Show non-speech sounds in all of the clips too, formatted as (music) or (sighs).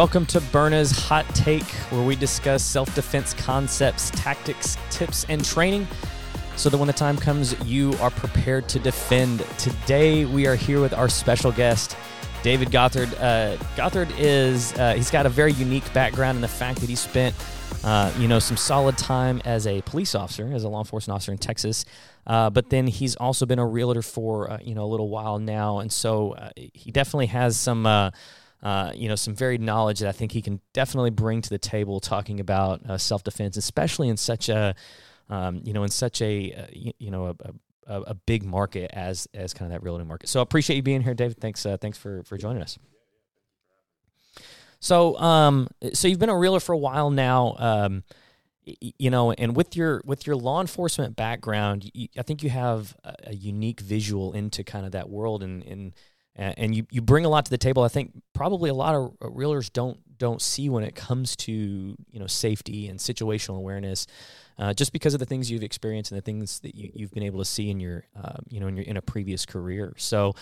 Welcome to Byrna's Hot Take, where we discuss self defense concepts, tactics, tips, and training so that when the time comes, you are prepared to defend. Today, we are here with our special guest, David Gothard. Uh, Gothard is, uh, he's got a very unique background in the fact that he spent, uh, you know, some solid time as a police officer, as a law enforcement officer in Texas. Uh, but then he's also been a realtor for, uh, you know, a little while now. And so uh, he definitely has some, uh, you know, some varied knowledge that I think he can definitely bring to the table talking about uh, self defense, especially in such a, um, you know, in such a, uh, you, you, know, a, a, a, big market as as kind of that realty market. So I appreciate you being here, David. Thanks, uh, thanks for for joining us. So, um, so you've been a realtor for a while now, um, you know, and with your with your law enforcement background, you, I think you have a, a, unique visual into kind of that world, and and and you you bring a lot to the table. I think probably a lot of realtors don't don't see when it comes to you know safety and situational awareness uh, just because of the things you've experienced and the things that you, have been able to see in your, uh, you know, in your in a previous career. So,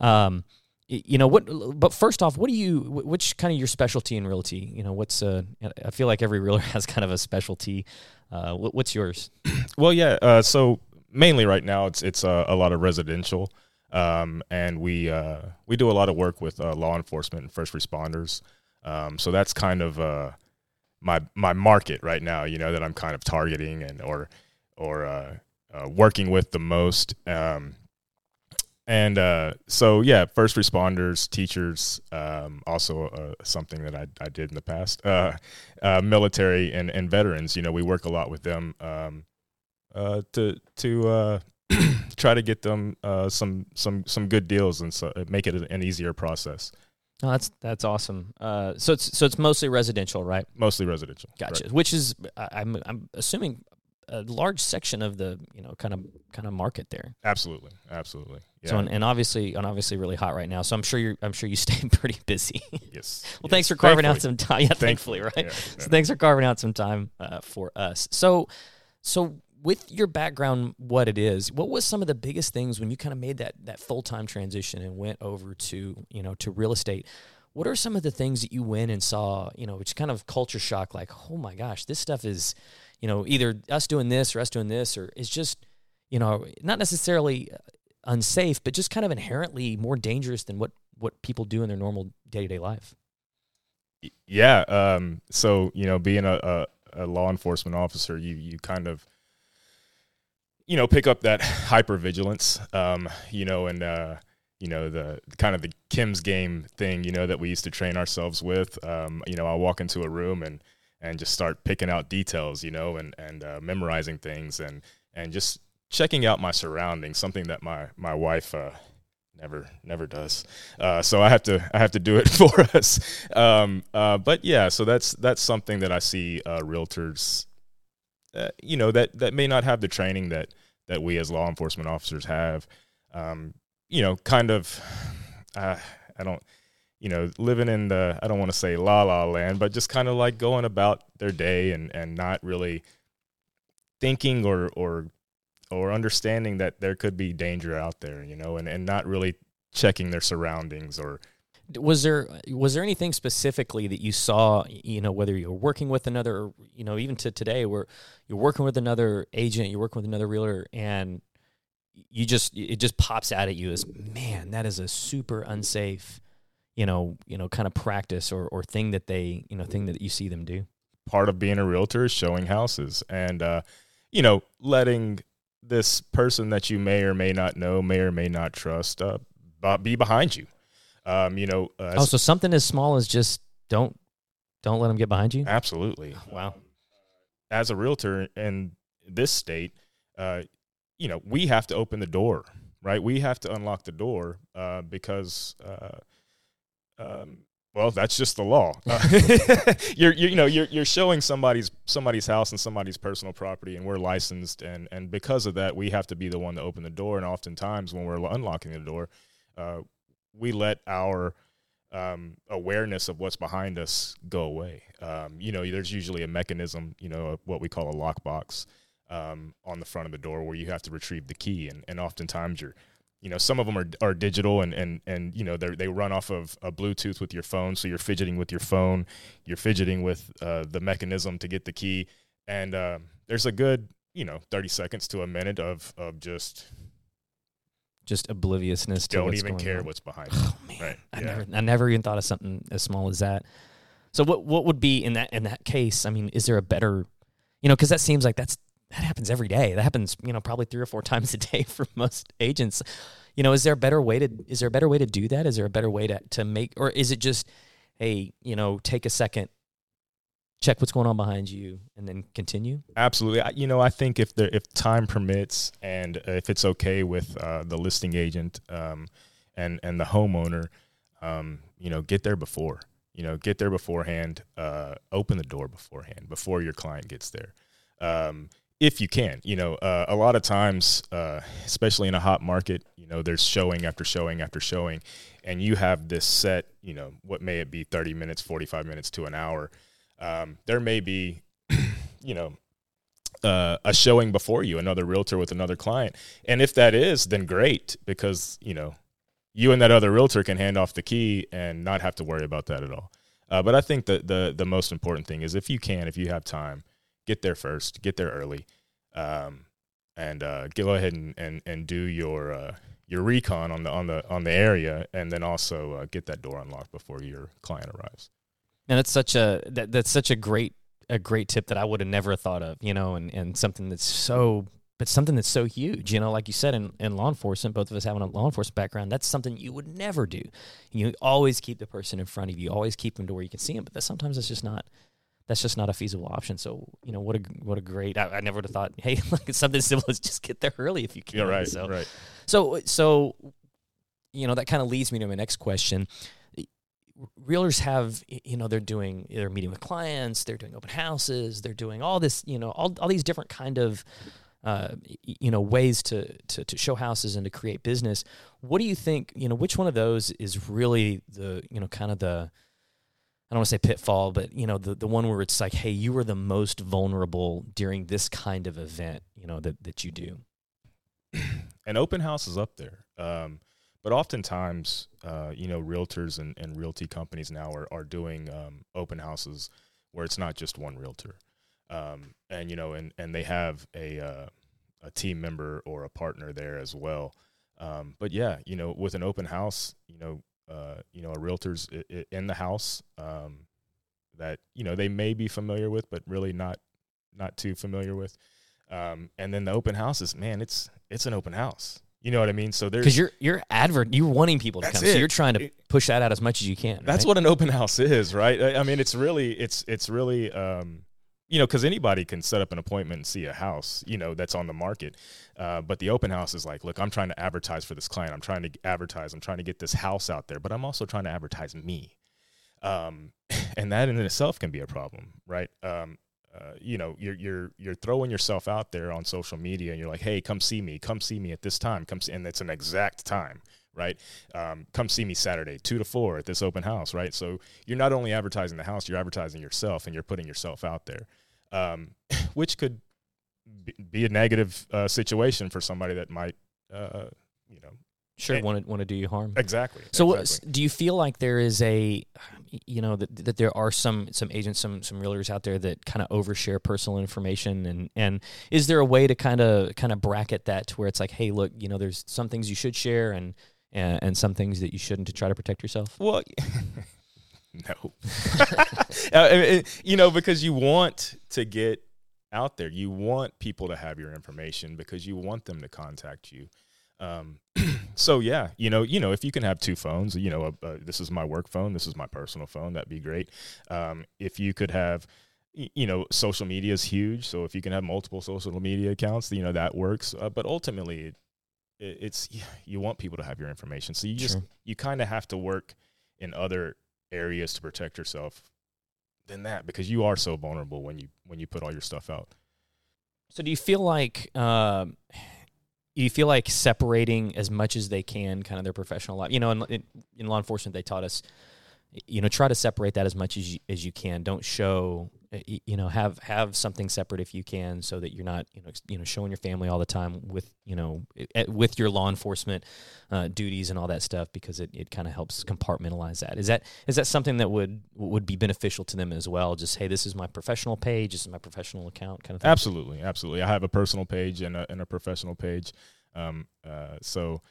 um, you know what? But first off, what do you? Which kind of your specialty in realty? You know, what's? Uh, I feel like every realtor (laughs) has kind of a specialty. Uh, what's yours? (clears throat) Well, yeah. Uh, so mainly right now, it's it's uh, a lot of residential, um, and we uh, we do a lot of work with uh, law enforcement and first responders. Um, so that's kind of uh, my my market right now. You know that I'm kind of targeting and or or uh, uh, working with the most. Um, and uh, so yeah, first responders, teachers, um, also something that I, I did in the past. Military and, and veterans, you know, we work a lot with them um, to to (clears throat) try to get them some some some good deals and so make it an easier process. Oh, that's that's awesome. Uh, so it's so it's mostly residential, right? Mostly residential. Gotcha. Right. Which is I'm I'm assuming a large section of the you know kind of kind of market there. Absolutely, absolutely. Yeah. So and, and, obviously and obviously really hot right now. So I'm sure you I'm sure you (laughs) stay pretty busy. Yes. (laughs) well, yes. thanks for carving thankfully. out some time. Yeah, thankfully, right. Yeah, (laughs) so thanks for carving out some time uh, for us. So so with your background, what it is, what was some of the biggest things when you kind of made that that full time transition and went over to you know to real estate? What are some of the things that you went and saw, you know, which kind of culture shock, like, oh my gosh, this stuff is, you know, either us doing this or us doing this, or it's just, you know, not necessarily unsafe, but just kind of inherently more dangerous than what what people do in their normal day to day life. Yeah. Um, so you know, being a, a, a law enforcement officer, you you kind of you know pick up that (laughs) hyper vigilance, um, you know, and uh, you know the kind of the Kim's game thing, you know, that we used to train ourselves with. Um, you know, I'll walk into a room and and just start picking out details, you know, and and uh, memorizing things and and just checking out my surroundings. Something that my my wife uh, never never does. Uh, so I have to I have to do it (laughs) for us. Um, uh, but yeah, so that's that's something that I see uh, realtors, uh, you know, that that may not have the training that that we as law enforcement officers have. Um, you know, kind of, (sighs) uh, I don't, you know, living in the, I don't want to say la la land, but just kind of like going about their day and, and not really thinking or, or, or understanding that there could be danger out there, you know, and, and not really checking their surroundings or, was there was there anything specifically that you saw you know whether you're working with another you know even to today where you're working with another agent you're working with another realtor and you just it just pops out at you as man that is a super unsafe you know you know kind of practice or or thing that they you know thing that you see them do. Part of being a realtor is showing houses and uh you know letting this person that you may or may not know may or may not trust uh be behind you um you know uh, oh so something as small as just don't don't let them get behind you absolutely wow as a realtor in this state uh you know, we have to open the door, right? We have to unlock the door uh, because, uh, um, well, that's just the law. Uh, (laughs) you're, you're, you know, you're, you're showing somebody's somebody's house and somebody's personal property, and we're licensed, and and because of that, we have to be the one to open the door. And oftentimes, when we're unlocking the door, uh, we let our um, awareness of what's behind us go away. Um, you know, there's usually a mechanism, you know, what we call a lockbox um, on the front of the door where you have to retrieve the key, and, and oftentimes you're you know, some of them are, are digital and, and, and, you know, they run off of a Bluetooth with your phone. So you're fidgeting with your phone, you're fidgeting with uh, the mechanism to get the key. And uh, there's a good, you know, 30 seconds to a minute of, of just, just obliviousness to don't even care on. what's behind oh, it. Oh man, Right, I yeah. never, I never even thought of something as small as that. So what, what would be in that in that case? I mean, is there a better, you know, because that seems like that's that happens every day. That happens, you know, probably three or four (laughs) times a day for most agents. You know, is there a better way to is there a better way to do that? Is there a better way to to make, or is it just, hey, you know, take a second, check what's going on behind you, and then continue? Absolutely. I, you know, I think if the if time permits and if it's okay with uh, the listing agent um, and and the homeowner, um, you know, get there before. You know, get there beforehand. Uh, open the door beforehand before your client gets there. Um, if you can, you know, uh, a lot of times, uh, especially in a hot market, you know, there's showing after showing after showing, and you have this set, you know, what may it be, 30 minutes, 45 minutes to an hour. Um, there may be, (clears throat) you know, uh, a showing before you, another realtor with another client. And if that is, then great, because, you know, you and that other realtor can hand off the key and not have to worry about that at all. Uh, but I think that the, the most important thing is if you can, if you have time, get there first, get there early, um, and uh, go ahead and, and, and do your uh, your recon on the on the on the area, and then also uh, get that door unlocked before your client arrives. And that's such a that, that's such a great a great tip that I would have never thought of, you know, and, and something that's so but something that's so huge, you know, like you said in, in law enforcement, both of us having a law enforcement background, that's something you would never do. You always keep the person in front of you, always keep them to where you can see them, but that sometimes it's just not that's just not a feasible option. So, you know, what a what a great I, I never would have thought, hey, (laughs) look, it's something simple is just get there early if you can. Yeah, right, So right. so, so, you know, that kind of leads me to my next question. Realtors have, you know, they're doing, they're meeting with clients, they're doing open houses, they're doing all this, you know, all, all these different kind of, uh, you know, ways to, to, to show houses and to create business. What do you think, you know, which one of those is really the, you know, kind of the, I don't want to say pitfall, but you know, the, the one where it's like, hey, you are the most vulnerable during this kind of event, you know, that, that you do. (clears throat) and open house is up there. Um, but oftentimes, uh, you know, realtors and, and realty companies now are, are doing um, open houses where it's not just one realtor. Um, and, you know, and, and they have a, uh, a team member or a partner there as well. Um, but yeah, you know, with an open house, you know, uh, you know, a realtor's i- i- in the house um, that, you know, they may be familiar with, but really not, not too familiar with. Um, and then the open houses, man, it's, it's an open house. You know what I mean? So there's because you're you're advert you're wanting people to come so you're trying to push that out as much as you can that's right? what an open house is, right? I, I mean, it's really it's it's really um, you know because anybody can set up an appointment and see a house, you know, that's on the market. Uh, but the open house is like, look, I'm trying to advertise for this client. I'm trying to advertise. I'm trying to get this house out there, but I'm also trying to advertise me. Um, (laughs) and that in itself can be a problem, right? Um, uh, you know, you're you're you're throwing yourself out there on social media, and you're like, "Hey, come see me, come see me at this time, come," see, and it's an exact time, right? Um, come see me Saturday, two to four at this open house, right? So you're not only advertising the house, you're advertising yourself, and you're putting yourself out there, um, (laughs) which could be- be a negative uh, situation for somebody that might, uh, you know, sure eh, want to want to do you harm exactly. so what, exactly. do you feel like there is a you know that, that there are some some agents some some realtors out there that kind of overshare personal information and and is there a way to kind of kind of bracket that to where it's like hey look you know there's some things you should share and and, and some things that you shouldn't to try to protect yourself Well, (laughs) no. (laughs) Uh, you know, because you want to get out there. You want people to have your information because you want them to contact you. Um, (clears throat) so yeah, you know, you know, if you can have two phones, you know, uh, uh, this is my work phone, this is my personal phone, that'd be great. Um, if you could have, you know, social media is huge. So if you can have multiple social media accounts, you know, that works. Uh, but ultimately, it, it, it's you want people to have your information. So you just Sure. you kind of have to work in other areas to protect yourself than that because you are so vulnerable when you when you put all your stuff out. So do you feel like um, you feel like separating as much as they can, kind of their professional life? You know, in, in, in law enforcement, they taught us, you know try to separate that as much as you, as you can. Don't show uh, you know have have something separate if you can so that you're not you know you know showing your family all the time with you know with your law enforcement uh, duties and all that stuff because it, it kind of helps compartmentalize that. Is that is that something that would would be beneficial to them as well? Just hey this is my professional page this is my professional account kind of thing? Absolutely absolutely. I have a personal page and a, and a professional page. Um, uh, so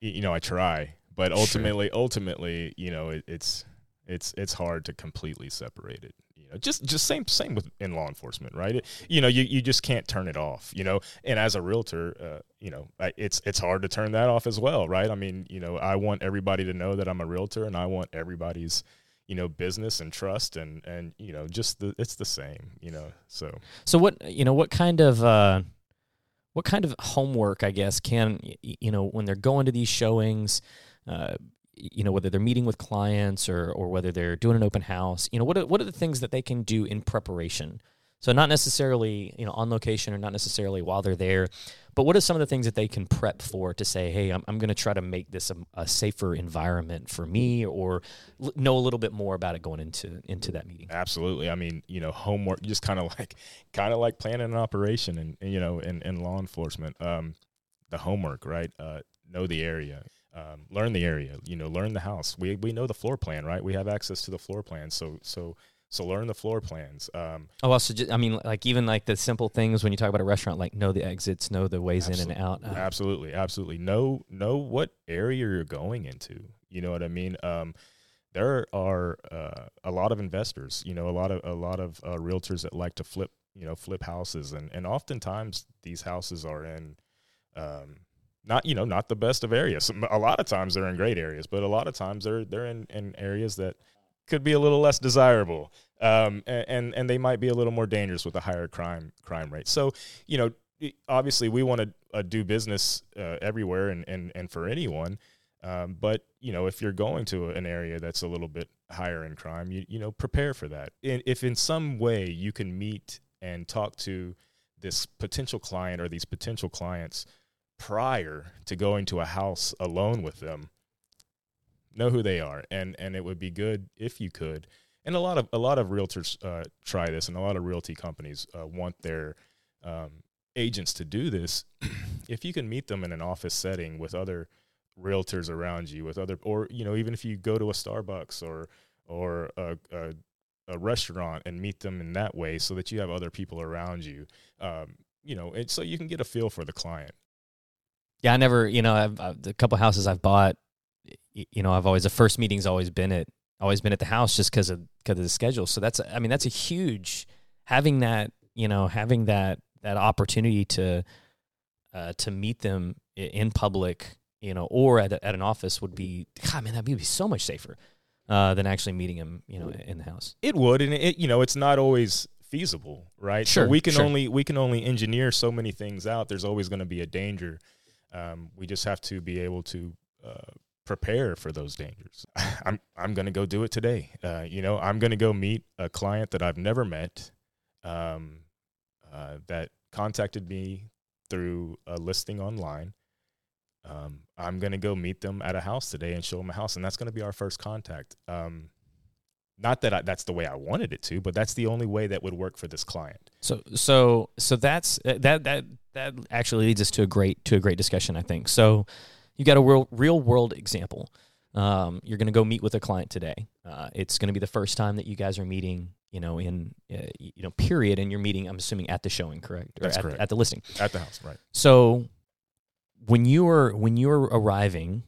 you know i try but ultimately sure. ultimately you know it, it's it's it's hard to completely separate it. You know, just just same same with in law enforcement, right? It, you know, you, you just can't turn it off. You know, and as a realtor, uh, you know, I, it's it's hard to turn that off as well, right? I mean, you know, I want everybody to know that I'm a realtor, and I want everybody's you know business and trust and and you know just the it's the same you know so so what you know what kind of uh what kind of homework i guess can you know when they're going to these showings uh, you know whether they're meeting with clients or or whether they're doing an open house you know what are, what are the things that they can do in preparation? So not necessarily you know on location or not necessarily while they're there but what are some of the things that they can prep for to say hey i'm, I'm going to try to make this a, a, safer environment for me or l- know a little bit more about it going into into that meeting? Absolutely. I mean you know homework just kind of like (laughs) kind of like planning an operation and, you know in, in law enforcement um, the homework right? Uh, know the area um, learn the area, you know, learn the house. We we know the floor plan, right? We have access to the floor plan, so so so learn the floor plans. Um, oh, also, just, I mean, like even like the simple things when you talk about a restaurant, like know the exits, know the ways in and out. Uh, absolutely, absolutely. Know know what area you're going into. You know what I mean? Um, there are uh, a lot of investors. You know, a lot of a lot of uh, realtors that like to flip. You know, flip houses, and and oftentimes these houses are in. Um, not you know not the best of areas. A lot of times they're in great areas, but a lot of times they're they're in, in areas that could be a little less desirable, um, and and they might be a little more dangerous with a higher crime crime rate. So you know, obviously we want to uh, do business uh, everywhere and, and and for anyone, um, but you know if you're going to an area that's a little bit higher in crime, you you know prepare for that. And if in some way you can meet and talk to this potential client or these potential clients prior to going to a house alone with them know who they are. And and it would be good if you could. And a lot of a lot of realtors uh, try this and a lot of realty companies uh, want their um, agents to do this. (clears throat) If you can meet them in an office setting with other realtors around you with other or you know even if you go to a starbucks or or a, a, a restaurant and meet them in that way so that you have other people around you um, you know and so you can get a feel for the client yeah, I never, you know, I've, I've, the couple houses I've bought, you know, I've always the first meeting's always been at always been at the house just because of because of the schedule. So that's, I mean, that's a huge having that, you know, having that that opportunity to uh, to meet them in public, you know, or at, at an office would be, God, man, that would be so much safer uh, than actually meeting him, you know, in the house. It would, and it, you know, it's not always feasible, right? Sure, so we can sure. only we can only engineer so many things out. There's always going to be a danger um, we just have to be able to uh, prepare for those dangers. (laughs) I'm I'm going to go do it today. Uh, you know, I'm going to go meet a client that I've never met, um, uh, that contacted me through a listing online. Um, I'm going to go meet them at a house today and show them a house, and that's going to be our first contact. Um, not that I, that's the way I wanted it to, but that's the only way that would work for this client. So, so, so that's uh, that that that actually leads us to a great to a great discussion. I think so. You got a real real world example. Um, you're going to go meet with a client today. Uh, it's going to be the first time that you guys are meeting. You know, in uh, you know, period, and you're meeting. I'm assuming at the showing, correct? Or that's at, correct. At the listing, at the house, right? So, when you are when you're arriving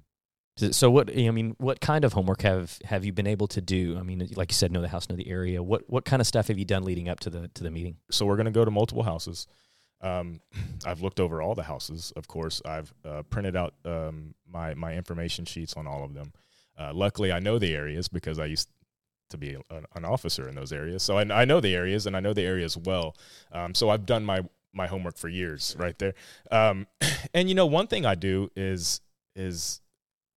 so what I mean, what kind of homework have have you been able to do? I mean, like you said, know the house, know the area. What what kind of stuff have you done leading up to the to the meeting? So we're going to go to multiple houses. Um, (clears throat) I've looked over all the houses. Of course, I've uh, printed out um, my my information sheets on all of them. Uh, luckily, I know the areas because I used to be a, an officer in those areas, so I, I, know the areas and I know the areas well. Um, so I've done my my homework for years, right there. Um, (clears throat) and you know, one thing I do is is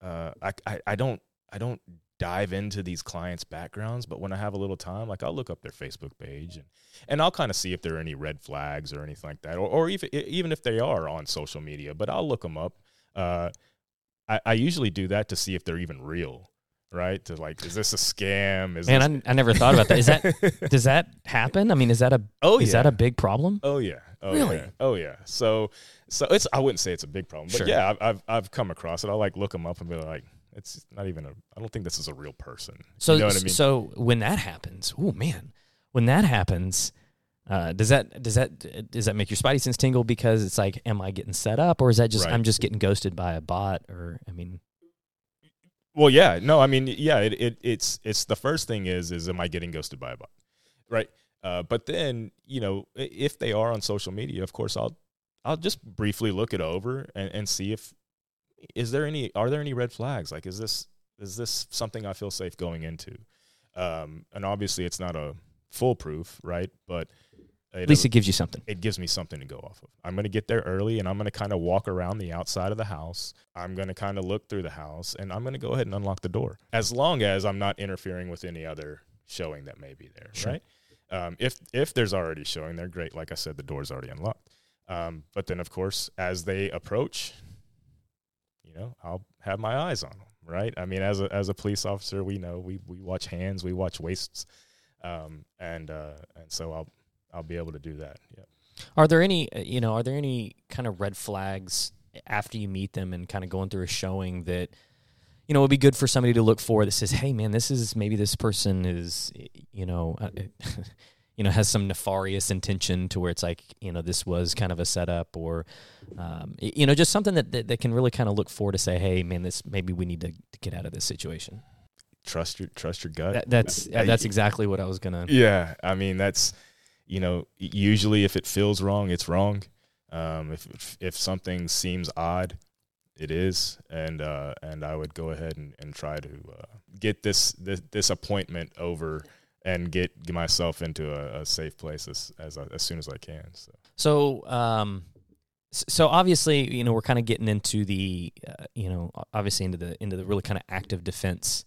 uh, I, I, I don't I don't dive into these clients' backgrounds, but when I have a little time, like I'll look up their Facebook page and and I'll kind of see if there are any red flags or anything like that, or or even even if they are on social media. But I'll look them up. Uh, I, I usually do that to see if they're even real, right? To like, is this a scam? Is Man, this- I, I never thought about that. Is that (laughs) does that happen? I mean, is that a oh is yeah, that a big problem? oh yeah, oh Really? yeah, oh yeah. So so it's I wouldn't say it's a big problem, but Sure. yeah, I've, I've I've come across it. I'll like look them up and be like, it's not even a. I don't think this is a real person. So you know I mean? so when that happens, oh man, when that happens, uh, does that does that does that make your spidey sense tingle because it's like, am I getting set up, or is that just Right. I'm just getting ghosted by a bot, or I mean, Well, yeah, no, I mean, yeah, it, it it's it's the first thing is is am I getting ghosted by a bot, right? Uh, but then you know if they are on social media, of course I'll I'll just briefly look it over and, and see if is there any are there any red flags? Like is this is this something I feel safe going into? Um, and obviously it's not a foolproof, right? But at least it gives you something. it gives me something to go off of. I'm going to get there early and I'm going to kind of walk around the outside of the house. I'm going to kind of look through the house and I'm going to go ahead and unlock the door as long as I'm not interfering with any other showing that may be there, Sure. right? Um, if if there's already showing there, great. Like I said, the door's already unlocked. Um, but then, of course, as they approach, you know, I'll have my eyes on them, right? I mean, as a as a police officer, we know we we watch hands, we watch waists, um, and uh, and so I'll I'll be able to do that. Yeah. Are there any, uh, you know, are there any kind of red flags after you meet them and kind of going through a showing that, you know, would be good for somebody to look for that says, hey, man, this is maybe this person is, you know, uh, (laughs) you know, has some nefarious intention to where it's like, you know, this was kind of a setup or, um, you know, just something that, that, that can really kind of look for to say, hey, man, this maybe we need to, to get out of this situation. trust your trust your gut. That, that's Uh, that's exactly what I was gonna. yeah. I mean, that's you know, usually if it feels wrong, it's wrong. Um, if if, if something seems odd, it is, and uh, and I would go ahead and, and try to uh, get this, this this appointment over and get, get myself into a, a safe place as as, as soon as I can. So So, um, so obviously, you know, we're kind of getting into the, uh, you know, obviously into the into the really kind of active defense,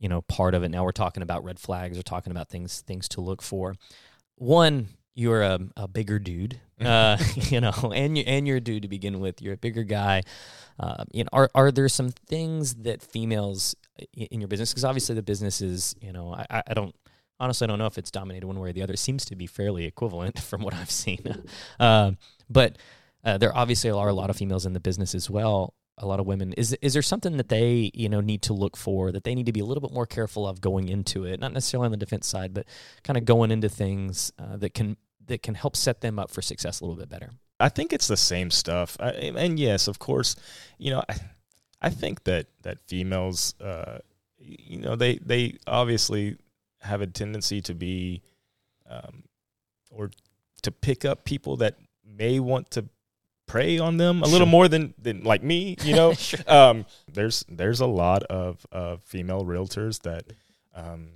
you know, part of it. Now we're talking about red flags. We're talking about things things to look for. One, you're a, a bigger dude, (laughs) uh, (laughs) you know, and you and you're a dude to begin with. You're a bigger guy. Uh, you know, are are there some things that females in your business? Because obviously the business is, you know, I, I- I don't honestly I don't know if it's dominated one way or the other. It seems to be fairly equivalent (laughs) from what I've seen. uh, (laughs) but uh, there obviously are a lot of females in the business as well. A lot of women. Is is there something that they you know need to look for that they need to be a little bit more careful of going into it? Not necessarily on the defense side, but kind of going into things uh, that can that can help set them up for success a little bit better. I think it's the same stuff. I, and yes, of course, you know, I, I think that that females, uh, you know, they they obviously have a tendency to be, um, or to pick up people that may want to prey on them a little more than than like me. You know, (laughs) um, there's there's a lot of of female realtors that um,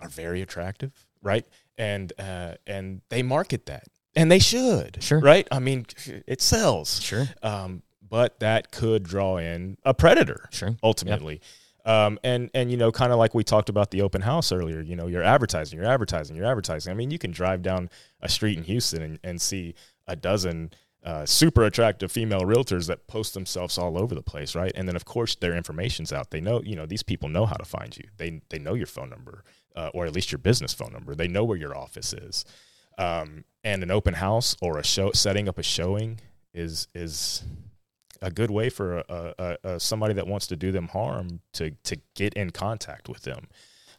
are very attractive, right? And uh, and they market that, and they should, Sure. right? I mean, it sells, Sure, um, but that could draw in a predator sure. ultimately. Um, and and you know, kind of like we talked about the open house earlier. You know, you're advertising, you're advertising, you're advertising. I mean, you can drive down a street in Houston and, and see a dozen uh, super attractive female realtors that post themselves all over the place, right? And then of course their information's out. They know, you know, these people know how to find you. They they know your phone number, uh, or at least your business phone number. They know where your office is. Um, and an open house or a show, setting up a showing is is a good way for a, a, a, somebody that wants to do them harm to to get in contact with them.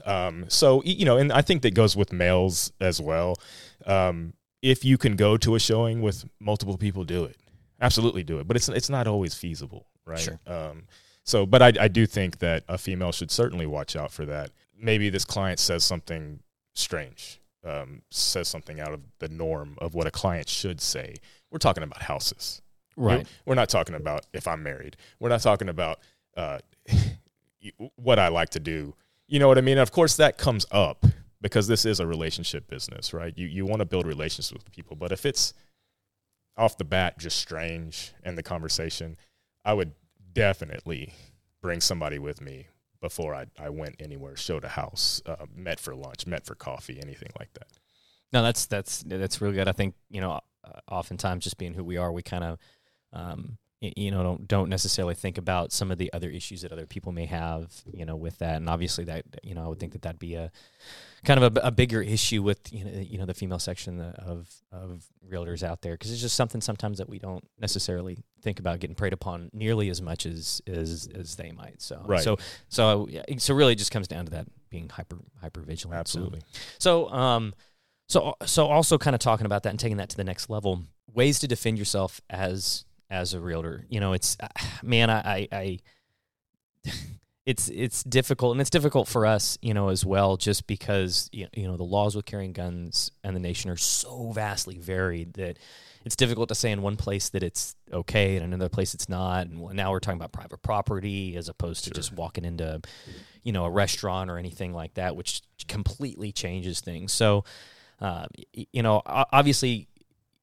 Um, so you know, and I think that goes with males as well. Um, if you can go to a showing with multiple people, do it. Absolutely do it. But it's it's not always feasible, right? Sure. Um, so, but I, I do think that a female should certainly watch out for that. Maybe this client says something strange, um, says something out of the norm of what a client should say. We're talking about houses. Right. We're not talking about if I'm married. We're not talking about uh, (laughs) what I like to do. You know what I mean? Of course, that comes up because this is a relationship business, right? You you want to build relationships with people, but if it's off the bat just strange in the conversation, I would definitely bring somebody with me before I, I went anywhere, showed a house, uh, met for lunch, met for coffee, anything like that. No, that's that's that's really good. I think you know, uh, oftentimes just being who we are, we kind of, um, you know don't don't necessarily think about some of the other issues that other people may have you know with that and obviously that you know I would think that that'd be a kind of a, a bigger issue with you know you know the female section of of realtors out there because it's just something sometimes that we don't necessarily think about getting preyed upon nearly as much as as as they might so Right. so so so really it just comes down to that being hyper hyper vigilant So- Absolutely. so, um, so, so also kind of talking about that and taking that to the next level, ways to defend yourself as as a realtor. You know, it's uh, man, I, I, I (laughs) it's it's difficult, and it's difficult for us, you know, as well, just because you know the laws with carrying guns and the nation are so vastly varied that it's difficult to say in one place that it's okay and another place it's not. And now we're talking about private property as opposed to Sure. just walking into, you know, a restaurant or anything like that, which completely changes things. So, uh, you know, obviously,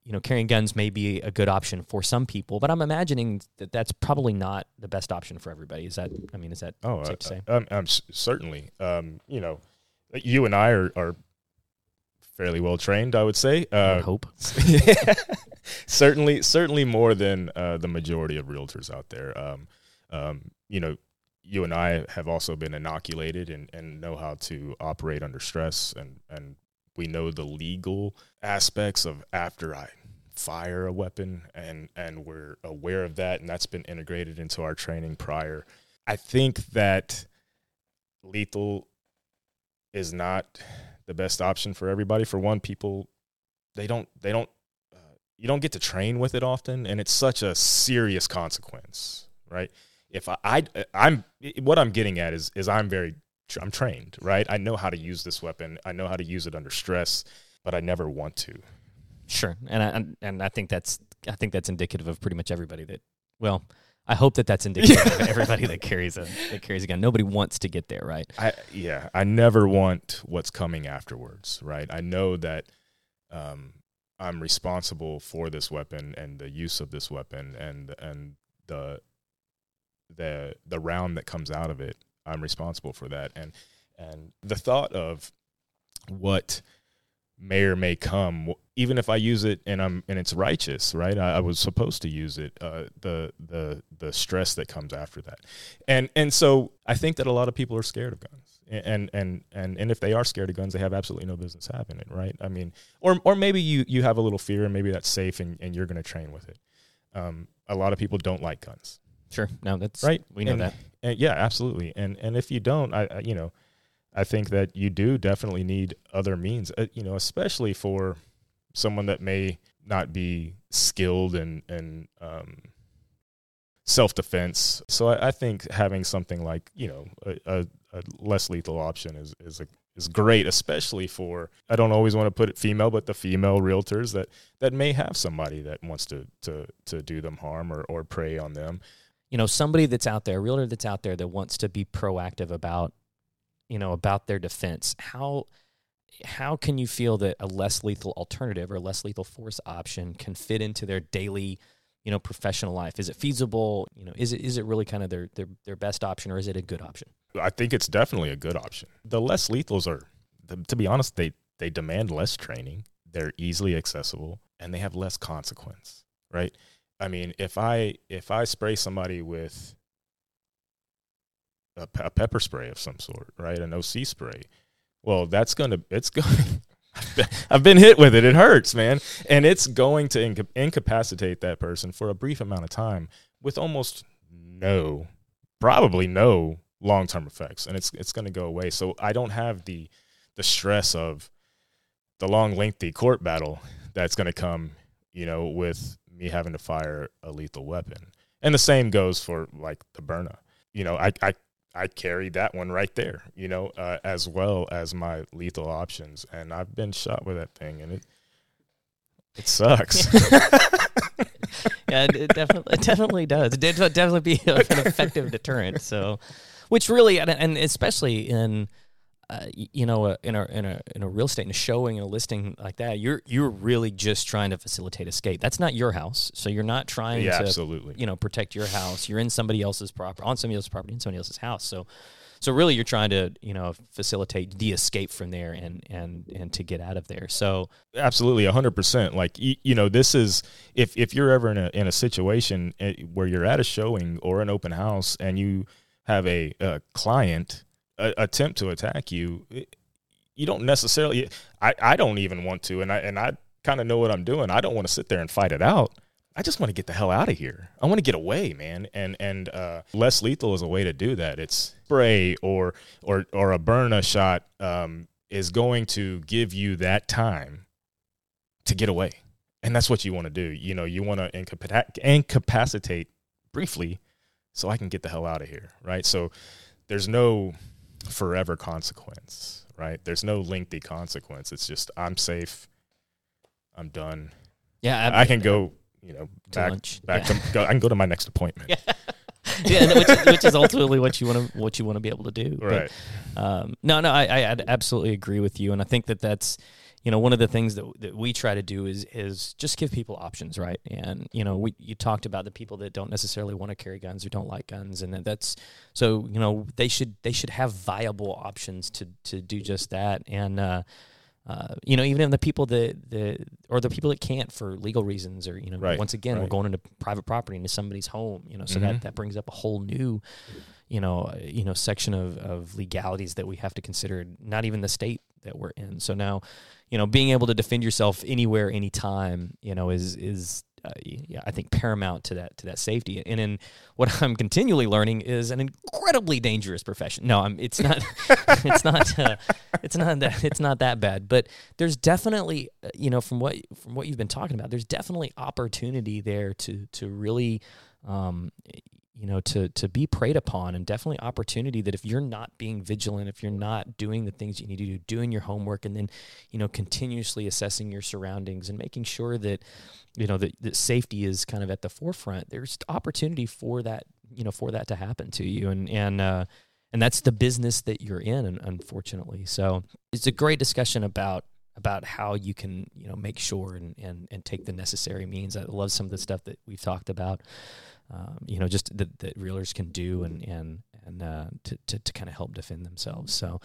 you know, carrying guns may be a good option for some people, but I'm imagining that that's probably not the best option for everybody. Is that? I mean, is that Oh, safe I, to say? I, I'm, I'm s- certainly. Um, you know, you and I are, are fairly well trained, I would say. I Uh, would hope. (laughs) certainly, certainly more than uh, the majority of realtors out there. Um, um, you know, you and I have also been inoculated and, and know how to operate under stress, and and we know the legal aspects of after I fire a weapon, and and we're aware of that, and that's been integrated into our training prior. I think that lethal is not the best option for everybody. For one, people they don't they don't uh, you don't get to train with it often, and it's such a serious consequence, right? If I, I I'm what I'm getting at is is I'm very I'm trained, right? I know how to use this weapon. I know how to use it under stress, but I never want to. Sure, and I, and I think that's I think that's indicative of pretty much everybody that. Well, I hope that that's indicative of (laughs) everybody that carries a that carries a gun. Nobody wants to get there, right? I yeah, I never want what's coming afterwards, right? I know that um, I'm responsible for this weapon and the use of this weapon and and the the the round that comes out of it. I'm responsible for that, and and the thought of what may or may come, even if I use it and I'm and it's righteous, right? I, I was supposed to use it. Uh, the the the stress that comes after that, and and so I think that a lot of people are scared of guns, and and and and if they are scared of guns, they have absolutely no business having it, right? I mean, or or maybe you you have a little fear, and maybe that's safe, and and you're going to train with it. Um, a lot of people don't like guns, Sure. No, that's right? We know And- that. and yeah, absolutely. And and if you don't, I, I you know, I think that you do definitely need other means. Uh, you know, especially for someone that may not be skilled in in um, self defense. So I, I think having something like you know a, a, a less lethal option is is a is great, especially for I don't always want to put it female, but the female realtors that that may have somebody that wants to to to do them harm or or prey on them. You know somebody that's out there a realtor that's out there that wants to be proactive about you know about their defense how how can you feel that a less lethal alternative or a less lethal force option can fit into their daily you know professional life is it feasible you know is it is it really kind of their their, their best option or is it a good option I think it's definitely a good option. The less lethals are, to be honest, they they demand less training. They're easily accessible and they have less consequence, right? I mean, if I if I spray somebody with a, pe- a pepper spray of some sort, right, an OC spray, well, that's gonna it's (laughs) going. I've been hit with it. It hurts, man, and it's going to inca- incapacitate that person for a brief amount of time with almost no, probably no long term effects, and it's it's going to go away. So I don't have the the stress of the long, lengthy court battle that's going to come, you know, with me having to fire a lethal weapon. And the same goes for like the Byrna. You know, I I I carry that one right there, you know, uh, as well as my lethal options, and I've been shot with that thing, and it it sucks. (laughs) yeah, it, it definitely it definitely does. It definitely be (laughs) an effective deterrent. So, which really, and especially in, uh, you know, uh, in a in a in a real estate and a showing and a listing like that, you're you're really just trying to facilitate escape. That's not your house, so you're not trying yeah, to absolutely. you know protect your house. You're in somebody else's property, on somebody else's property, in somebody else's house. So, so really you're trying to you know facilitate the escape from there and and and to get out of there so absolutely 100% like you, you know this is if if you're ever in a in a situation eh, where you're at a showing or an open house and you have a, a client a, attempt to attack you you don't necessarily I, I don't even want to and I and I kind of know what I'm doing I don't want to sit there and fight it out I just want to get the hell out of here. I want to get away, man. And and uh, less lethal is a way to do that. It's spray or or or a Byrna shot um, is going to give you that time to get away, and that's what you want to do. You know, you want to incapac- incapacitate briefly, so I can get the hell out of here, right? So there's no forever consequence, right? There's no lengthy consequence. It's just I'm safe. I'm done. Yeah, I, I can go you know, back lunch. back Yeah. to go, I can go to my next appointment. (laughs) yeah, and which, is- which is ultimately what you want to what you want to be able to do. But, Right. um, no, no, I, I I'd absolutely agree with you, and I think that that's you know one of the things that that we try to do is is just give people options, right? And you know, we you talked about the people that don't necessarily want to carry guns or don't like guns, and that's so you know they should they should have viable options to to do just that, and. uh uh, you know, even in the people that the or the people that can't for legal reasons, or you know, Right, once again, we're going into private property into somebody's home. You know, so Mhm. that that brings up a whole new, you know, uh, you know, section of of legalities that we have to consider. Not even the state that we're in. So now, you know, being able to defend yourself anywhere, anytime, you know, is is uh, yeah, I think paramount to that to that safety. And in what I'm continually learning is an incredibly dangerous profession. No, I'm, it's not. (laughs) it's not. Uh, it's not that. It's not that bad. But there's definitely, uh, you know, from what from what you've been talking about, there's definitely opportunity there to to really. Um, you know to to be preyed upon and definitely opportunity that if you're not being vigilant if you're not doing the things you need to do doing your homework and then you know continuously assessing your surroundings and making sure that you know that, that safety is kind of at the forefront there's opportunity for that you know for that to happen to you. And and uh and that's the business that you're in un- unfortunately. So it's a great discussion about about how you can you know make sure and and, and take the necessary means. I love some of the stuff that we've talked about um, you know, just that, that realers can do and and and uh, to to, to kind of help defend themselves. So,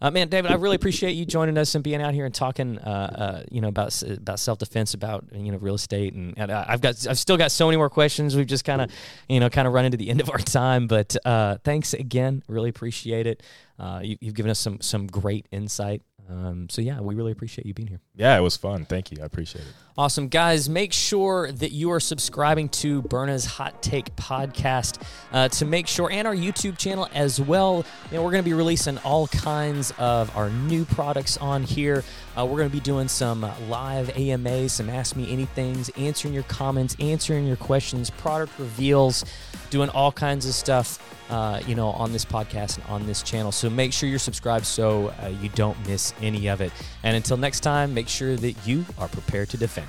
uh, man, David, I really appreciate you joining us and being out here and talking, uh, uh, you know, about about self defense, about you know real estate, and, and I've got I've still got so many more questions. We've just kind of you know kind of run into the (laughs) end of our time, but uh, thanks again, really appreciate it. Uh, you, you've given us some some great insight. Um, so yeah, we really appreciate you being here. Yeah, it was fun. Thank you. I appreciate it. Awesome. Guys, make sure that you are subscribing to Byrna's Hot Take podcast uh, to make sure, and our YouTube channel as well. You know, we're going to be releasing all kinds of our new products on here. Uh, we're going to be doing some live AMAs, some Ask Me Anythings, answering your comments, answering your questions, product reveals, doing all kinds of stuff. Uh, you know, on this podcast and on this channel. So make sure you're subscribed so uh, you don't miss any of it. And until next time, make sure that you are prepared to defend.